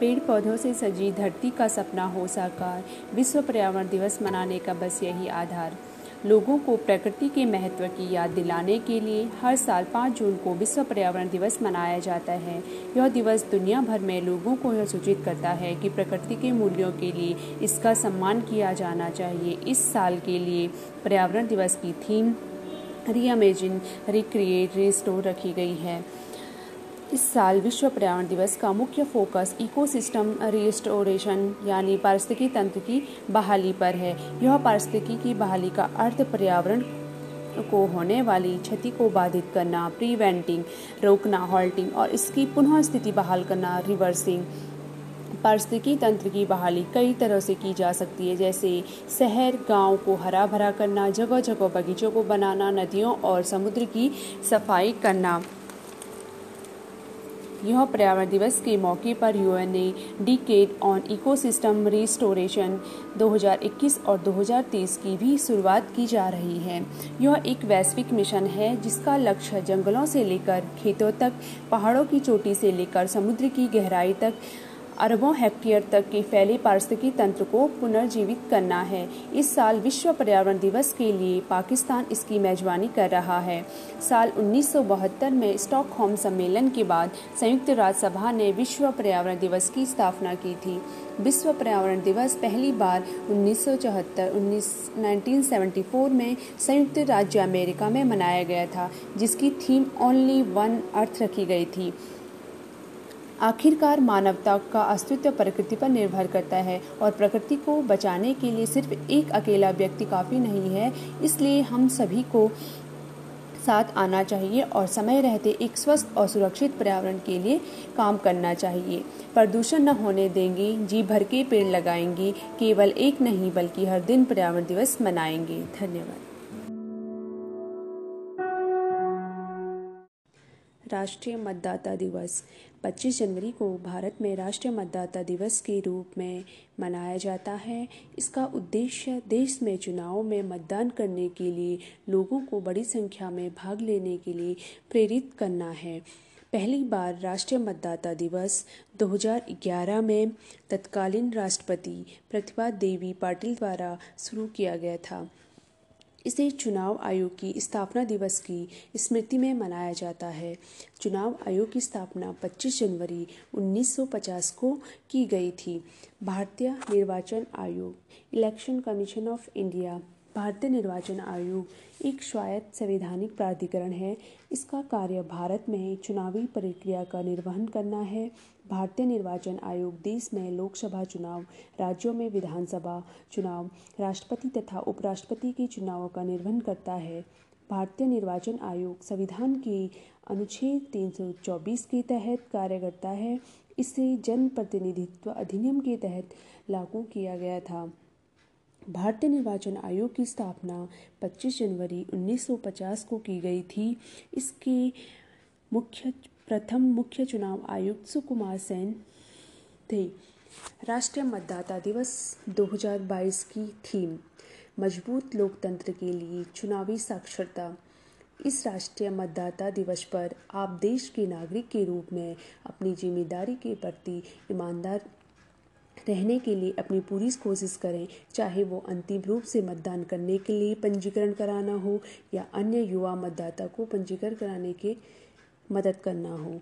पेड़ पौधों से सजी धरती का सपना हो साकार। विश्व पर्यावरण दिवस मनाने का बस यही आधार। लोगों को प्रकृति के महत्व की याद दिलाने के लिए हर साल 5 जून को विश्व पर्यावरण दिवस मनाया जाता है। यह दिवस दुनिया भर में लोगों को यह सूचित करता है कि प्रकृति के मूल्यों के लिए इसका सम्मान किया जाना चाहिए। इस साल के लिए पर्यावरण दिवस की थीम री अमेजिन रिक्रिएट रिस्टोर रखी गई है। इस साल विश्व पर्यावरण दिवस का मुख्य फोकस इकोसिस्टम रिस्टोरेशन यानी पारिस्थितिकी तंत्र की बहाली पर है। यह पारिस्थितिकी की बहाली का अर्थ पर्यावरण को होने वाली क्षति को बाधित करना, प्रीवेंटिंग, रोकना, हॉल्टिंग और इसकी पुनः स्थिति बहाल करना, रिवर्सिंग। पारिस्थितिकी तंत्र की बहाली कई तरह से की जा सकती है, जैसे शहर, गाँव को हरा भरा करना जगह जगह बगीचों को बनाना, नदियों और समुद्र की सफ़ाई करना। यह पर्यावरण दिवस के मौके पर यूएन ने डीकेड ऑन इकोसिस्टम रिस्टोरेशन 2021 और 2030 की भी शुरुआत की जा रही है। यह एक वैश्विक मिशन है जिसका लक्ष्य जंगलों से लेकर खेतों तक, पहाड़ों की चोटी से लेकर समुद्र की गहराई तक अरबों हेक्टेयर तक के फैले पारिस्थितिकी तंत्र को पुनर्जीवित करना है। इस साल विश्व पर्यावरण दिवस के लिए पाकिस्तान इसकी मेजबानी कर रहा है। साल 1972 में स्टॉकहोम सम्मेलन के बाद संयुक्त राज्य सभा ने विश्व पर्यावरण दिवस की स्थापना की थी। विश्व पर्यावरण दिवस पहली बार 1974 1974 में संयुक्त राज्य अमेरिका में मनाया गया था, जिसकी थीम ओनली वन अर्थ रखी गई थी। आखिरकार मानवता का अस्तित्व प्रकृति पर निर्भर करता है और प्रकृति को बचाने के लिए सिर्फ़ एक अकेला व्यक्ति काफ़ी नहीं है। इसलिए हम सभी को साथ आना चाहिए और समय रहते एक स्वस्थ और सुरक्षित पर्यावरण के लिए काम करना चाहिए। प्रदूषण न होने देंगे, जी भर के पेड़ लगाएँगे, केवल एक नहीं बल्कि हर दिन पर्यावरण दिवस मनाएँगे। धन्यवाद। राष्ट्रीय मतदाता दिवस। 25 जनवरी को भारत में राष्ट्रीय मतदाता दिवस के रूप में मनाया जाता है। इसका उद्देश्य देश में चुनाव में मतदान करने के लिए लोगों को बड़ी संख्या में भाग लेने के लिए प्रेरित करना है। पहली बार राष्ट्रीय मतदाता दिवस 2011 में तत्कालीन राष्ट्रपति प्रतिभा देवी पाटिल द्वारा शुरू किया गया था। इसे चुनाव आयोग की स्थापना दिवस की स्मृति में मनाया जाता है। चुनाव आयोग की स्थापना 25 जनवरी 1950 को की गई थी। भारतीय निर्वाचन आयोग, इलेक्शन कमीशन ऑफ़ इंडिया भारतीय निर्वाचन आयोग एक स्वायत्त संवैधानिक प्राधिकरण है। इसका कार्य भारत में चुनावी प्रक्रिया का निर्वहन करना है। भारतीय निर्वाचन आयोग देश में लोकसभा चुनाव, राज्यों में विधानसभा चुनाव, राष्ट्रपति तथा उपराष्ट्रपति के चुनावों का निर्वहन करता है। भारतीय निर्वाचन आयोग संविधान के अनुच्छेद 324 के तहत कार्य करता है। इसे जनप्रतिनिधित्व अधिनियम के तहत लागू किया गया था। भारतीय निर्वाचन आयोग की स्थापना 25 जनवरी 1950 को की गई थी। इसके मुख्य, प्रथम मुख्य चुनाव आयुक्त सुकुमार सेन थे। राष्ट्रीय मतदाता दिवस 2022 की थीम, मज़बूत लोकतंत्र के लिए चुनावी साक्षरता। इस राष्ट्रीय मतदाता दिवस पर आप देश के नागरिक के रूप में अपनी ज़िम्मेदारी के प्रति ईमानदार रहने के लिए अपनी पूरी कोशिश करें, चाहे वो अंतिम रूप से मतदान करने के लिए पंजीकरण कराना हो या अन्य युवा मतदाता को पंजीकरण कराने के मदद करना हो।